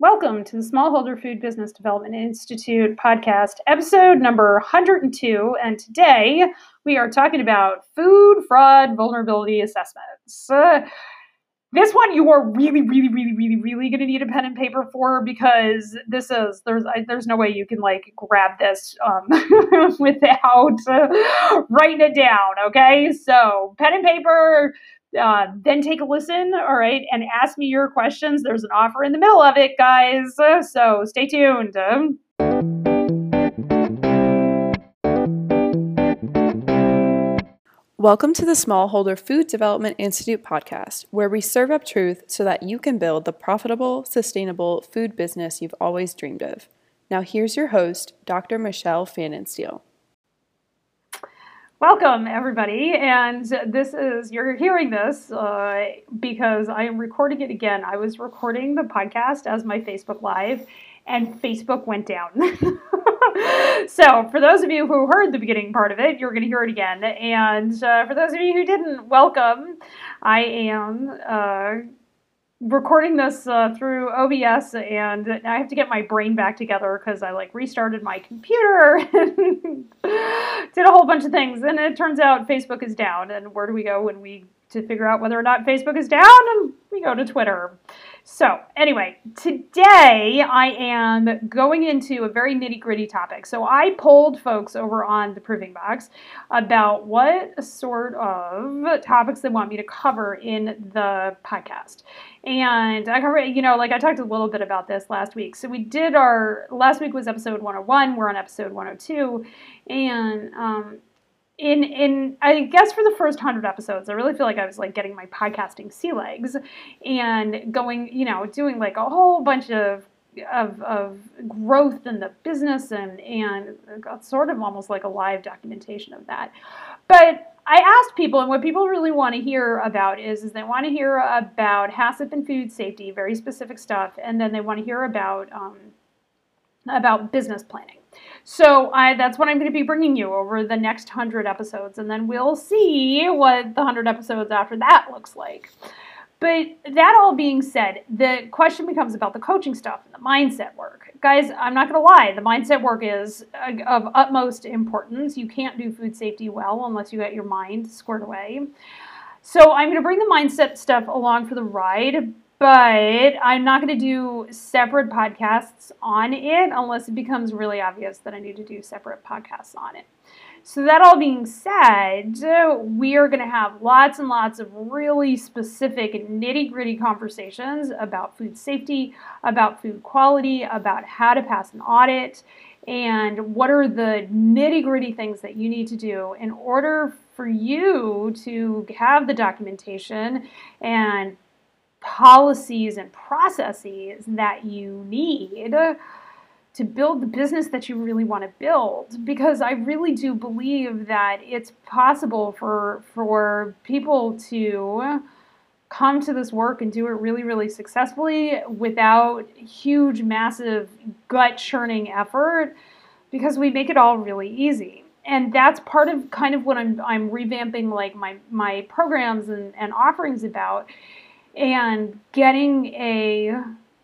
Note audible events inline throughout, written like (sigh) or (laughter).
Welcome to the Smallholder Food Business Development Institute podcast, episode number 102. And today we are talking about food fraud vulnerability assessments. Uh, this one you are really, really, really, really, really going to need a pen and paper for because this is there's I, there's no way you can like grab this um, (laughs) without uh, writing it down. Okay, so pen and paper uh, then take a listen, all right, and ask me your questions. There's an offer in the middle of it, guys. So stay tuned. Welcome to the Smallholder Food Development Institute podcast, where we serve up truth so that you can build the profitable, sustainable food business you've always dreamed of. Now, here's your host, Dr. Michelle Pfannenstiel. Welcome, everybody. And this is, you're hearing this uh, because I am recording it again. I was recording the podcast as my Facebook Live, and Facebook went down. (laughs) so, for those of you who heard the beginning part of it, you're going to hear it again. And uh, for those of you who didn't, welcome. I am. Uh, recording this uh, through OBS, and I have to get my brain back together because I like restarted my computer (laughs) and did a whole bunch of things. And it turns out Facebook is down. And where do we go when we to figure out whether or not Facebook is down? And we go to Twitter. So, anyway, today I am going into a very nitty gritty topic. So, I polled folks over on the Proofing Box about what sort of topics they want me to cover in the podcast. And I cover, you know, like I talked a little bit about this last week. So, we did our last week was episode 101, we're on episode 102. And um, in in I guess for the first hundred episodes, I really feel like I was like getting my podcasting sea legs and going, you know, doing like a whole bunch of of, of growth in the business and and sort of almost like a live documentation of that. But I asked people, and what people really want to hear about is, is they want to hear about HACCP and food safety, very specific stuff, and then they want to hear about um, about business planning. So I, that's what I'm going to be bringing you over the next 100 episodes, and then we'll see what the 100 episodes after that looks like. But that all being said, the question becomes about the coaching stuff and the mindset work. Guys, I'm not going to lie, the mindset work is uh, of utmost importance. You can't do food safety well unless you get your mind squared away. So I'm going to bring the mindset stuff along for the ride, but I'm not going to do separate podcasts on it unless it becomes really obvious that I need to do separate podcasts on it. So, that all being said, we are going to have lots and lots of really specific, nitty gritty conversations about food safety, about food quality, about how to pass an audit, and what are the nitty gritty things that you need to do in order for you to have the documentation and policies and processes that you need to build the business that you really want to build. Because I really do believe that it's possible for for people to come to this work and do it really really successfully without huge massive gut churning effort because we make it all really easy. And that's part of kind of what I'm I'm revamping like my my programs and, and offerings about and getting a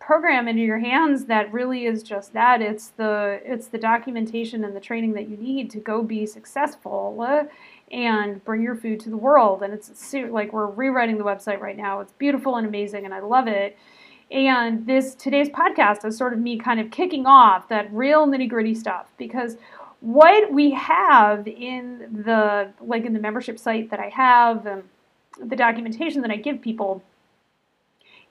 program into your hands that really is just that. It's the it's the documentation and the training that you need to go be successful and bring your food to the world. And it's like we're rewriting the website right now. It's beautiful and amazing and i love it. And this today's podcast is sort of me kind of kicking off that real nitty gritty stuff because what we have in the like in the membership site that i have and the documentation that i give people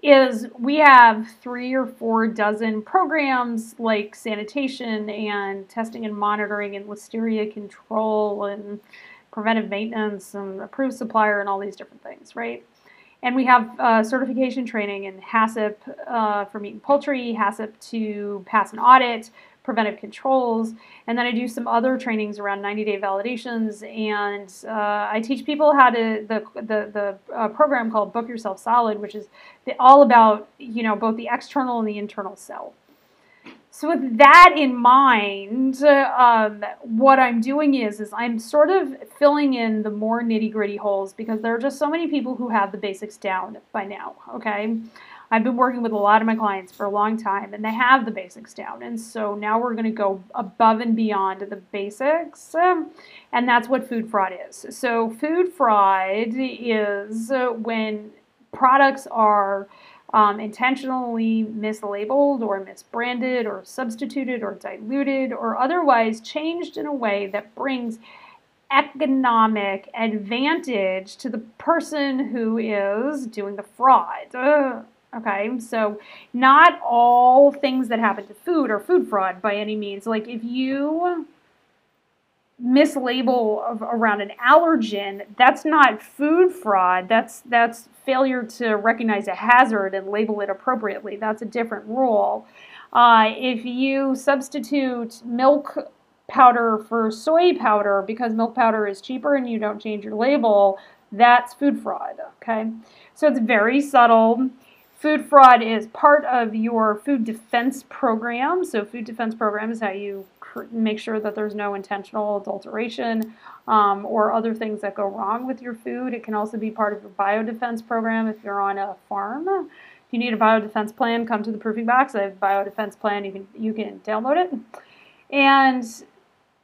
is we have three or four dozen programs like sanitation and testing and monitoring and listeria control and preventive maintenance and approved supplier and all these different things, right? And we have uh, certification training in HACCP uh, for meat and poultry, HACCP to pass an audit, preventive controls. And then I do some other trainings around 90 day validations. And uh, I teach people how to, the, the, the uh, program called Book Yourself Solid, which is the, all about, you know, both the external and the internal self. So with that in mind, um, what I'm doing is, is I'm sort of filling in the more nitty gritty holes because there are just so many people who have the basics down by now, okay? I've been working with a lot of my clients for a long time and they have the basics down. And so now we're going to go above and beyond the basics. Um, and that's what food fraud is. So, food fraud is uh, when products are um, intentionally mislabeled or misbranded or substituted or diluted or otherwise changed in a way that brings economic advantage to the person who is doing the fraud. Uh, okay, so not all things that happen to food are food fraud by any means. Like if you mislabel of, around an allergen, that's not food fraud. That's that's failure to recognize a hazard and label it appropriately. That's a different rule. Uh, if you substitute milk powder for soy powder because milk powder is cheaper and you don't change your label, that's food fraud. Okay, so it's very subtle. Food fraud is part of your food defense program. So, food defense program is how you make sure that there's no intentional adulteration um, or other things that go wrong with your food. It can also be part of your biodefense program if you're on a farm. If you need a biodefense plan, come to the proofing box. I have a biodefense plan. You can you can download it. And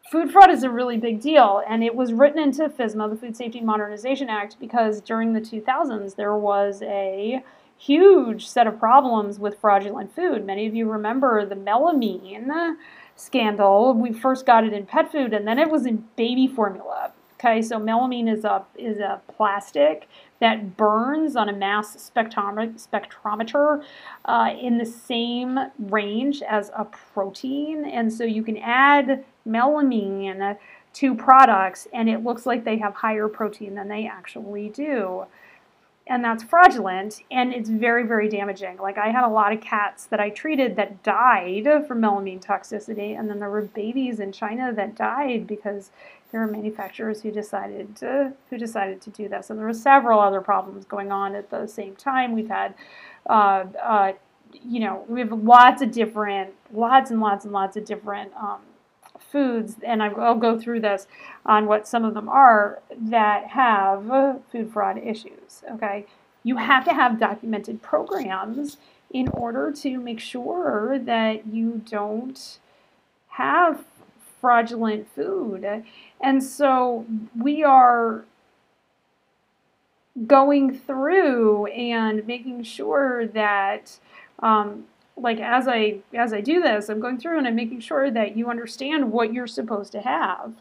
food fraud is a really big deal, and it was written into FSMA, the Food Safety Modernization Act, because during the 2000s there was a huge set of problems with fraudulent food. Many of you remember the melamine scandal. We first got it in pet food and then it was in baby formula. Okay, so melamine is a is a plastic that burns on a mass spectrometer uh, in the same range as a protein, and so you can add melamine to products, and it looks like they have higher protein than they actually do and that's fraudulent and it's very very damaging. Like i had a lot of cats that i treated that died from melamine toxicity and then there were babies in china that died because there were manufacturers who decided to who decided to do this and there were several other problems going on at the same time. We've had uh, uh, you know we have lots of different lots and lots and lots of different um, foods, and I'll go through this on what some of them are that have food fraud issues. Okay, you have to have documented programs in order to make sure that you don't have fraudulent food. And so we are going through and making sure that um, like as I as I do this, I'm going through and I'm making sure that you understand what you're supposed to have.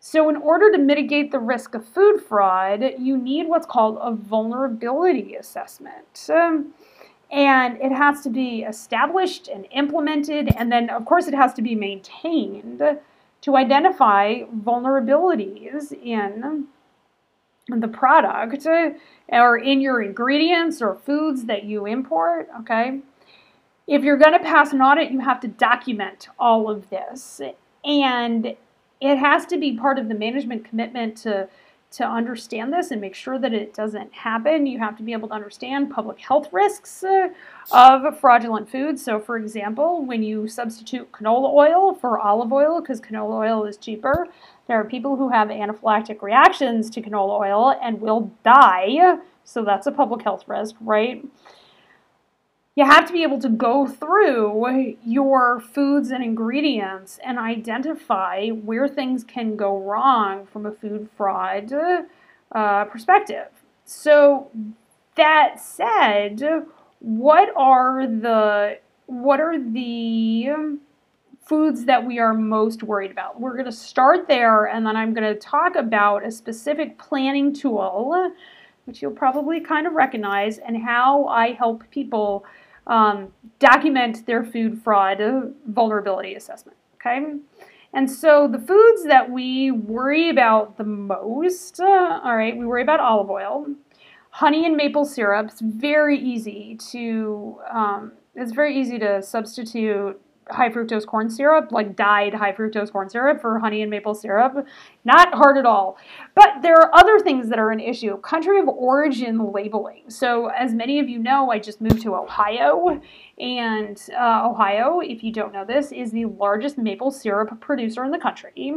So in order to mitigate the risk of food fraud, you need what's called a vulnerability assessment. Um, and it has to be established and implemented, and then, of course, it has to be maintained to identify vulnerabilities in the product or in your ingredients or foods that you import. Okay. If you're going to pass an audit, you have to document all of this. And it has to be part of the management commitment to to understand this and make sure that it doesn't happen. You have to be able to understand public health risks uh, of fraudulent foods. So, for example, when you substitute canola oil for olive oil because canola oil is cheaper, there are people who have anaphylactic reactions to canola oil and will die. So, that's a public health risk, right? You have to be able to go through your foods and ingredients and identify where things can go wrong from a food fraud uh, perspective. So that said, what are the what are the foods that we are most worried about? We're going to start there and then I'm going to talk about a specific planning tool which you'll probably kind of recognize and how I help people um, document their food fraud vulnerability assessment. Okay. And so the foods that we worry about the most, uh, all right, we worry about olive oil, honey and maple syrup. It's very easy to, um, it's very easy to substitute high fructose corn syrup, like dyed high fructose corn syrup for honey and maple syrup. Not hard at all. But there are other things that are an issue. Country of origin labeling. So, as many of you know, I just moved to Ohio. And uh, Ohio, if you don't know this, is the largest maple syrup producer in the country.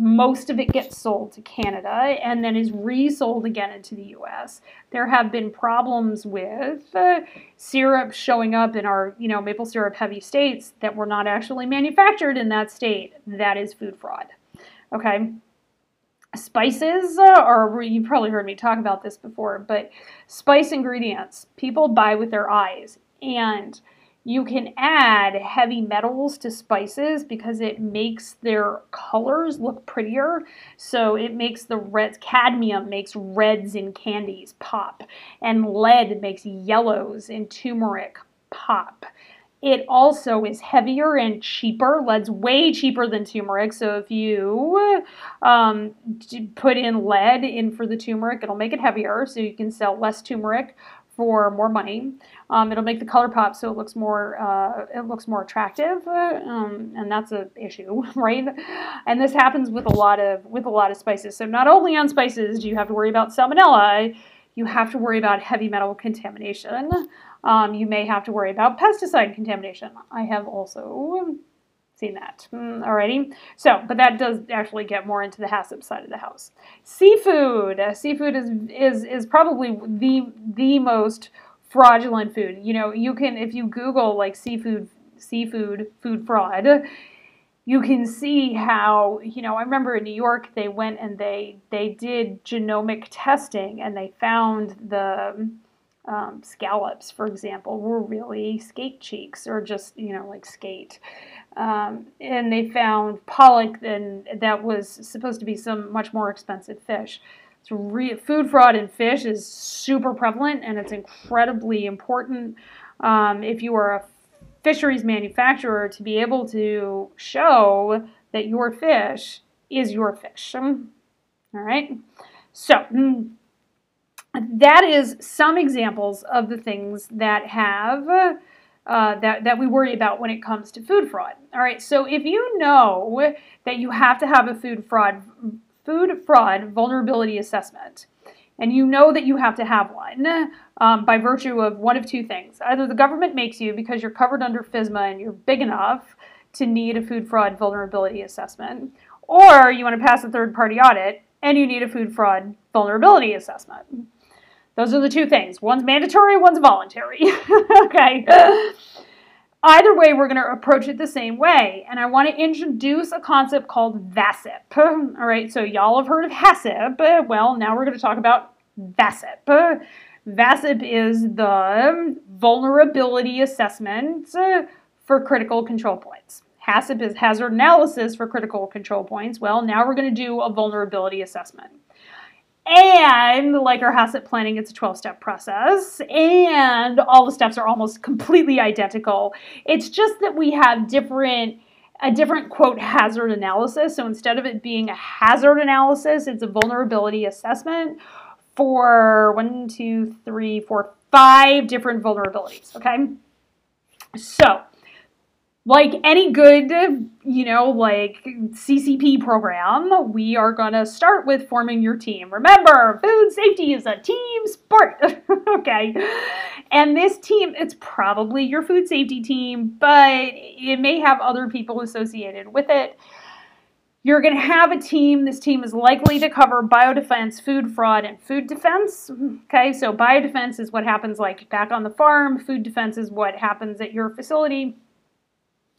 Most of it gets sold to Canada and then is resold again into the US. There have been problems with uh, syrup showing up in our, you know, maple syrup heavy states that were not actually manufactured in that state. That is food fraud. Okay. Spices, uh, or you've probably heard me talk about this before, but spice ingredients people buy with their eyes. And you can add heavy metals to spices because it makes their colors look prettier. So it makes the red cadmium makes reds in candies pop, and lead makes yellows in turmeric pop. It also is heavier and cheaper. Lead's way cheaper than turmeric. So if you um, put in lead in for the turmeric, it'll make it heavier. So you can sell less turmeric for more money. Um, it'll make the color pop so it looks more uh, it looks more attractive, um, and that's an issue, (laughs) right? And this happens with a lot of with a lot of spices. So not only on spices do you have to worry about salmonella, you have to worry about heavy metal contamination. Um, you may have to worry about pesticide contamination. I have also seen that mm, already. So, but that does actually get more into the HACCP side of the house. Seafood. Uh, seafood is is is probably the the most fraudulent food. You know, you can if you Google like seafood seafood food fraud, you can see how you know. I remember in New York they went and they they did genomic testing and they found the um, scallops, for example, were really skate cheeks or just you know like skate. Um, and they found pollock, and that was supposed to be some much more expensive fish. So re- food fraud in fish is super prevalent, and it's incredibly important um, if you are a fisheries manufacturer to be able to show that your fish is your fish. All right. So that is some examples of the things that have uh, that, that we worry about when it comes to food fraud. All right, so if you know that you have to have a food fraud food fraud vulnerability assessment, and you know that you have to have one um, by virtue of one of two things: either the government makes you because you're covered under FSMA and you're big enough to need a food fraud vulnerability assessment, or you want to pass a third party audit and you need a food fraud vulnerability assessment. Those are the two things. One's mandatory, one's voluntary. (laughs) okay. Either way, we're going to approach it the same way. And I want to introduce a concept called VACCP. (laughs) All right, so y'all have heard of HACCP. Well, now we're going to talk about VACCP. VACCP is the vulnerability assessment for critical control points. HACCP is hazard analysis for critical control points. Well, now we're going to do a vulnerability assessment. And like our HACCP planning, it's a 12 step process, and all the steps are almost completely identical. It's just that we have different a different quote hazard analysis. So instead of it being a hazard analysis, it's a vulnerability assessment for one, two, three, four, five different vulnerabilities. Okay. So like any good, you know, like CCP program, we are going to start with forming your team. Remember, food safety is a team sport. (laughs) okay. And this team, it's probably your food safety team, but it may have other people associated with it. You're going to have a team. This team is likely to cover biodefense, food fraud, and food defense. Okay, so biodefense is what happens like back on the farm, food defense is what happens at your facility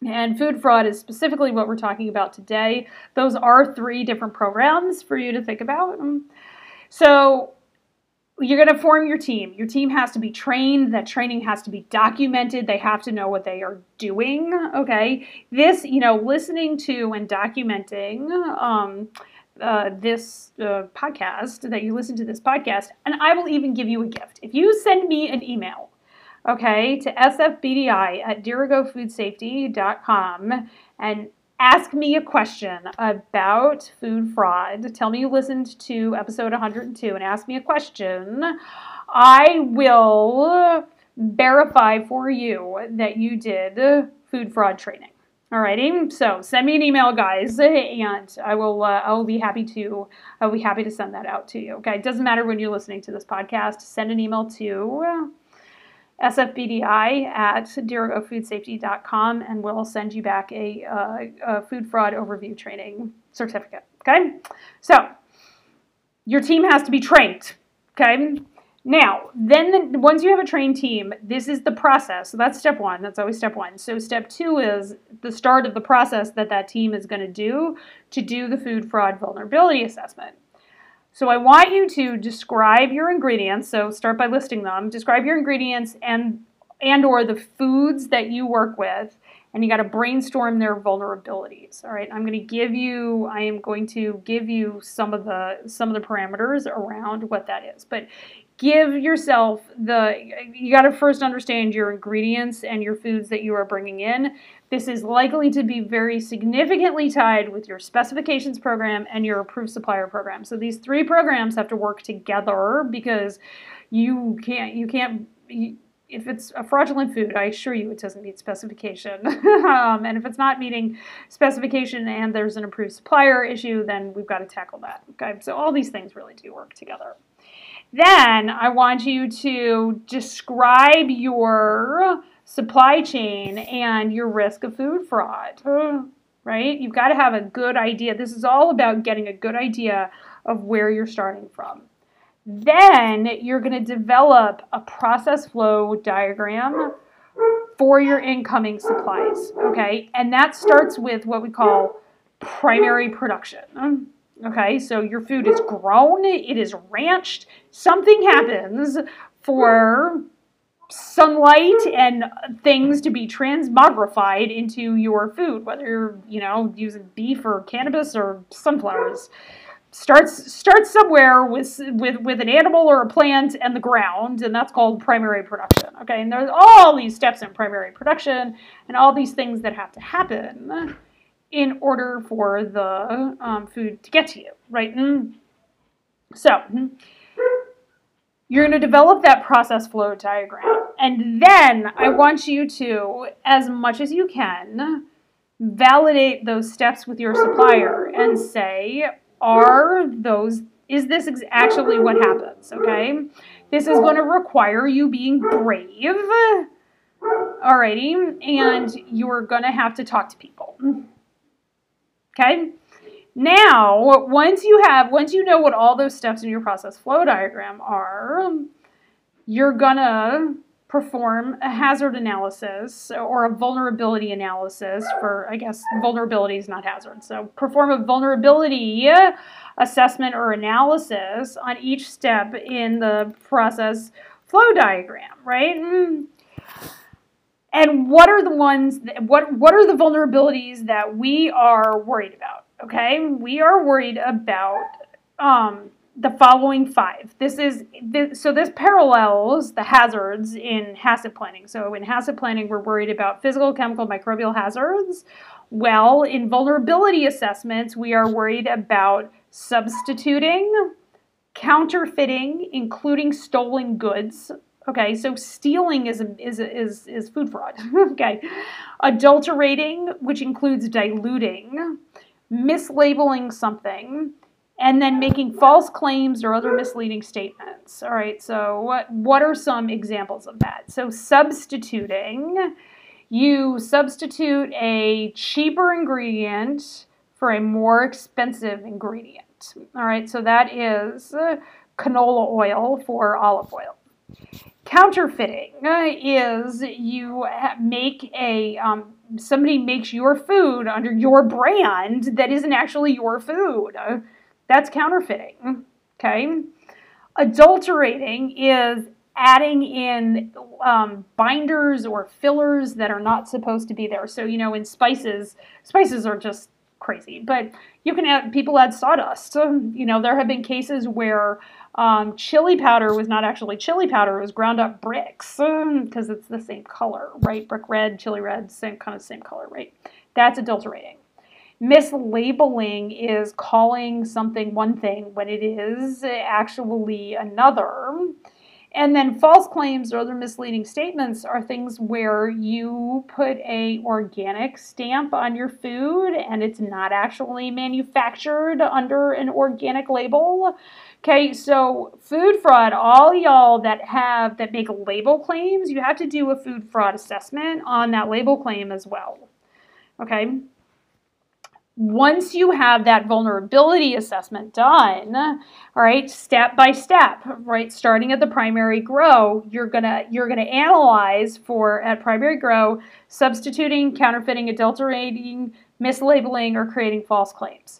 and food fraud is specifically what we're talking about today. Those are three different programs for you to think about. So you're going to form your team. Your team has to be trained. That training has to be documented. They have to know what they are doing. Okay. This, you know, listening to and documenting um, uh, this uh, podcast, that you listen to this podcast, and I will even give you a gift. If you send me an email okay, to sfbdi at dirigofoodsafety.com and ask me a question about food fraud. Tell me you listened to episode 102 and ask me a question. I will verify for you that you did food fraud training. Alrighty, so send me an email, guys, and I will. Uh, I will be happy to. I will be happy to send that out to you. Okay, it doesn't matter when you're listening to this podcast. Send an email to sfbdi at dirigofoodsafety.com and we'll send you back a, uh, a food fraud overview training certificate. Okay, so your team has to be trained. Okay, now then the, once you have a trained team, this is the process. So that's step one. That's always step one. So step two is the start of the process that that team is going to do to do the food fraud vulnerability assessment. So I want you to describe your ingredients. So start by listing them. Describe your ingredients and and or the foods that you work with and you got to brainstorm their vulnerabilities all right i'm going to give you i am going to give you some of the some of the parameters around what that is but give yourself the you got to first understand your ingredients and your foods that you are bringing in this is likely to be very significantly tied with your specifications program and your approved supplier program so these three programs have to work together because you can't you can't if it's a fraudulent food, I assure you it doesn't meet specification. (laughs) um, and if it's not meeting specification and there's an approved supplier issue, then we've got to tackle that. Okay, so all these things really do work together. Then I want you to describe your supply chain and your risk of food fraud. Hmm. Right? You've got to have a good idea. This is all about getting a good idea of where you're starting from. Then you're going to develop a process flow diagram for your incoming supplies, okay? And that starts with what we call primary production. Okay, so your food is grown, it is ranched, something happens for sunlight and things to be transmogrified into your food, whether you're, you know, using beef or cannabis or sunflowers. Starts starts somewhere with with with an animal or a plant and the ground and that's called primary production okay? And there's all these steps in primary production and all these things that have to happen in order for the um, food to get to you right? And so you're going to develop that process flow diagram. And then i want you to as much as you can validate those steps with your supplier and say are those is this actually what happens? Okay? This is going to require you being brave alrighty? And you're going to have to talk to people okay now once you have once you know what all those steps in your process flow diagram are you're gonna perform a hazard analysis or a vulnerability analysis for, I guess, vulnerability is not hazard. So perform a vulnerability assessment or analysis on each step in the process flow diagram, right? And what are the ones, that, what, what are the vulnerabilities that we are worried about? Okay, we are worried about um, the following five. This is this, so this parallels the hazards in hazard planning. So in hazard planning, we're worried about physical, chemical, microbial hazards. Well, in vulnerability assessments, we are worried about substituting, counterfeiting, including stolen goods. Okay, so stealing is is is is food fraud. (laughs) okay, adulterating, which includes diluting, mislabeling something and then making false claims or other misleading statements. All right, so what, what are some examples of that? So, substituting, you substitute a cheaper ingredient for a more expensive ingredient. All right, so that is canola oil for olive oil. Counterfeiting is you make a um, somebody makes your food under your brand that isn't actually your food. That's counterfeiting. Okay. Adulterating is adding in um, binders or fillers that are not supposed to be there. So, you know, in spices, spices are just crazy, but you can add, people add sawdust. So, you know, there have been cases where um, chili powder was not actually chili powder, it was ground up bricks because um, it's the same color, right? Brick red, chili red, same kind of same color, right? That's adulterating. Mislabeling is calling something one thing when it is actually another. And then false claims or other misleading statements are things where you put a organic stamp on your food and it's not actually manufactured under an organic label. Okay, so food fraud, all y'all that have that make label claims, you have to do a food fraud assessment on that label claim as well. Okay? once you have that vulnerability assessment done, all right, step by step, right, starting at the primary grow, you're gonna you're gonna analyze for at primary grow substituting, counterfeiting, adulterating, mislabeling, or creating false claims.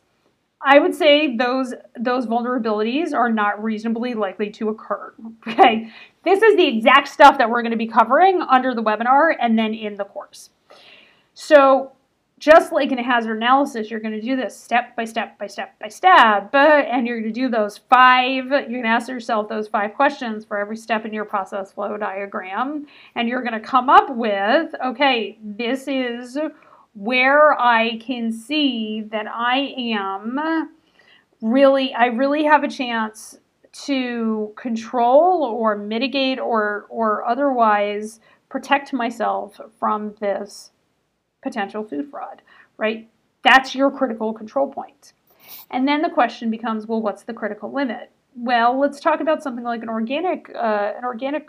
I would say those those vulnerabilities are not reasonably likely to occur. (laughs) Okay, this is the exact stuff that we're going to be covering under the webinar and then in the course. So just like in a hazard analysis, you're going to do this step by step by step by step, and you're going to do those five, you're going to ask yourself those five questions for every step in your process flow diagram, and you're going to come up with, okay, this is where I can see that I am really, I really have a chance to control or mitigate or, or otherwise protect myself from this potential food fraud, right? That's your critical control point. And then the question becomes, well, what's the critical limit? Well, let's talk about something like an organic, uh, an organic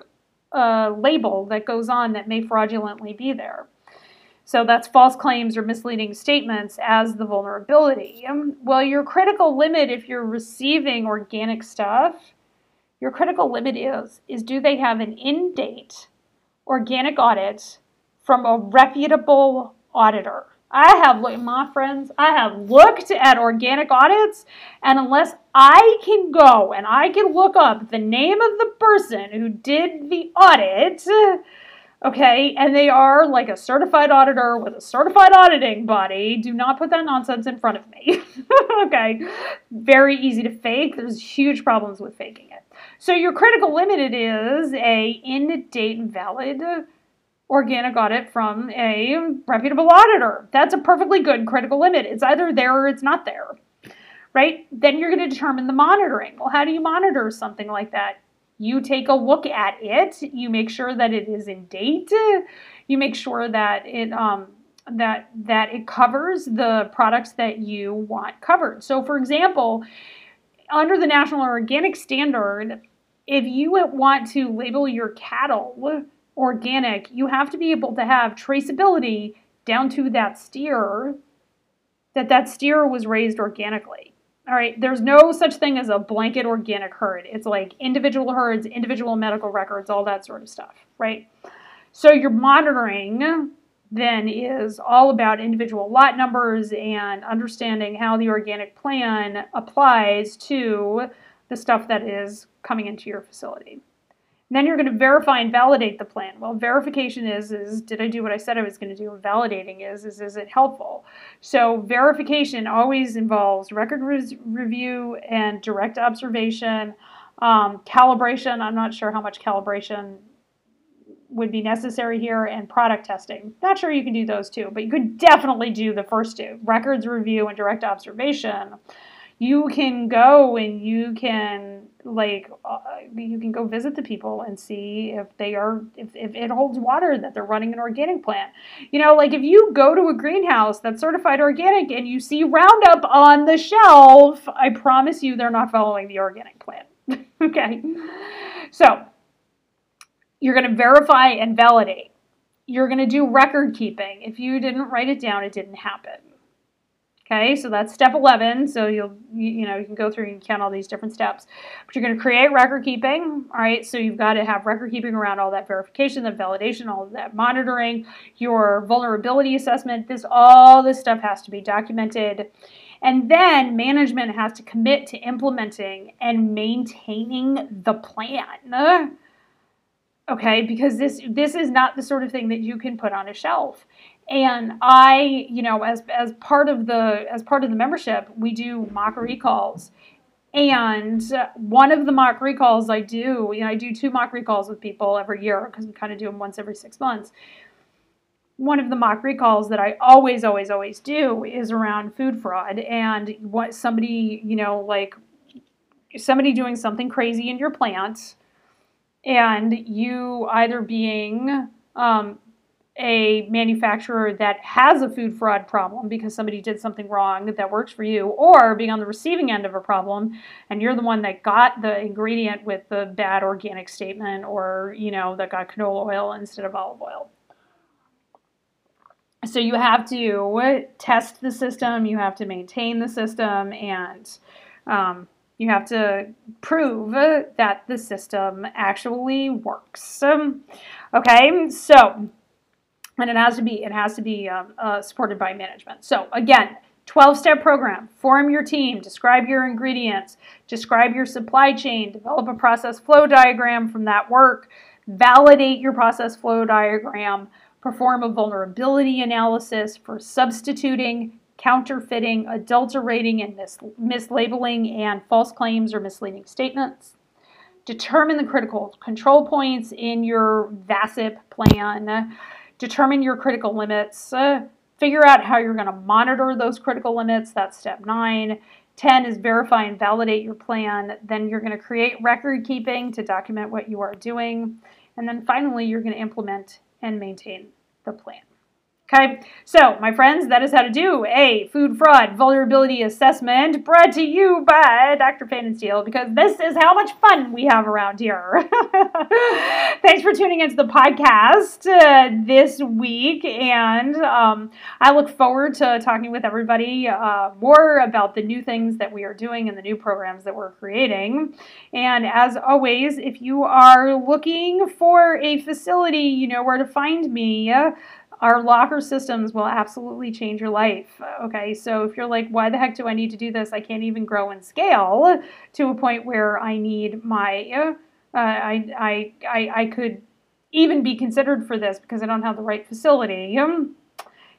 uh, label that goes on that may fraudulently be there. So that's false claims or misleading statements as the vulnerability. Well, your critical limit, if you're receiving organic stuff, your critical limit is is do they have an in-date organic audit from a reputable auditor. I have my friends, I have looked at organic audits, and unless I can go and I can look up the name of the person who did the audit, okay, and they are like a certified auditor with a certified auditing body, do not put that nonsense in front of me. (laughs) okay, very easy to fake. There's huge problems with faking it. So your critical limit is a in-date valid organic audit from a reputable auditor. That's a perfectly good critical limit. It's either there or it's not there, right? Then you're going to determine the monitoring. Well, how do you monitor something like that? You take a look at it. You make sure that it is in date. You make sure that it um, that that it covers the products that you want covered. So, for example, under the National Organic Standard, if you want to label your cattle organic, you have to be able to have traceability down to that steer, that that steer was raised organically. All right, there's no such thing as a blanket organic herd. It's like individual herds, individual medical records, all that sort of stuff, right? So your monitoring then is all about individual lot numbers and understanding how the organic plan applies to the stuff that is coming into your facility. Then you're going to verify and validate the plan. Well, verification is is did I do what I said I was going to do? And Validating is is is it helpful? So verification always involves record re- review and direct observation, um, calibration. I'm not sure how much calibration would be necessary here, and product testing. Not sure you can do those two, but you could definitely do the first two: records review and direct observation you can go and you can like uh, you can go visit the people and see if they are if, if it holds water that they're running an organic plant. You know like if you go to a greenhouse that's certified organic and you see roundup on the shelf i promise you they're not following the organic plan. (laughs) Okay? So you're going to verify and validate. You're going to do record keeping. If you didn't write it down it didn't happen Okay, so that's step 11. So you'll, you, know, you can go through and count all these different steps. But you're going to create record keeping. All right, so you've got to have record keeping around all that verification, the validation, all that monitoring, your vulnerability assessment. This, all this stuff has to be documented. And then management has to commit to implementing and maintaining the plan. Okay, because this this is not the sort of thing that you can put on a shelf and i you know as as part of the as part of the membership we do mock recalls. And one of the mock recalls i do you know i do two mock recalls with people every year because we kind of do them once every six months. One of the mock recalls that i always always always do is around food fraud and what somebody you know like somebody doing something crazy in your plant and you either being um, a manufacturer that has a food fraud problem because somebody did something wrong that works for you, or being on the receiving end of a problem and you're the one that got the ingredient with the bad organic statement or, you know, that got canola oil instead of olive oil. so you have to test the system, you have to maintain the system, and um, you have to prove that the system actually works. Um, okay, so and it has to be it has to be um, uh, supported by management. So again, 12 step program. Form your team, describe your ingredients, describe your supply chain, develop a process flow diagram from that work, validate your process flow diagram, perform a vulnerability analysis for substituting counterfeiting, adulterating, and mis- mislabeling and false claims or misleading statements. Determine the critical control points in your VACCP plan. Determine your critical limits. Uh, figure out how you're going to monitor those critical limits. That's step nine. 10 is verify and validate your plan. Then you're going to create record keeping to document what you are doing. And then finally, you're going to implement and maintain the plan. Okay, so my friends, that is how to do a food fraud vulnerability assessment brought to you by Dr. Pfannenstiel because this is how much fun we have around here. (laughs) Thanks for tuning into the podcast uh, this week, and um, I look forward to talking with everybody uh, more about the new things that we are doing and the new programs that we're creating. And as always, if you are looking for a facility, you know where to find me our locker systems will absolutely change your life. Okay, so if you're like, why the heck do I need to do this? I can't even grow and scale to a point where I need my, uh, I, I, I, I could even be considered for this because I don't have the right facility. Um,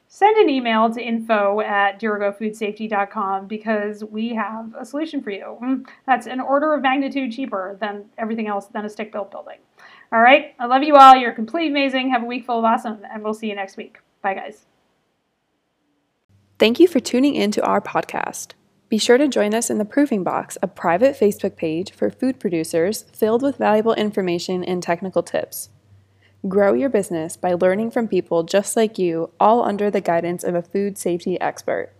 send an email to info at dirigofoodsafety.com because we have a solution for you. Mm, that's an order of magnitude cheaper than everything else than a stick built building. All right. I love you all. You're completely amazing. Have a week full of awesome, and we'll see you next week. Bye, guys. Thank you for tuning in to our podcast. Be sure to join us in the Proofing Box, a private Facebook page for food producers filled with valuable information and technical tips. Grow your business by learning from people just like you, all under the guidance of a food safety expert.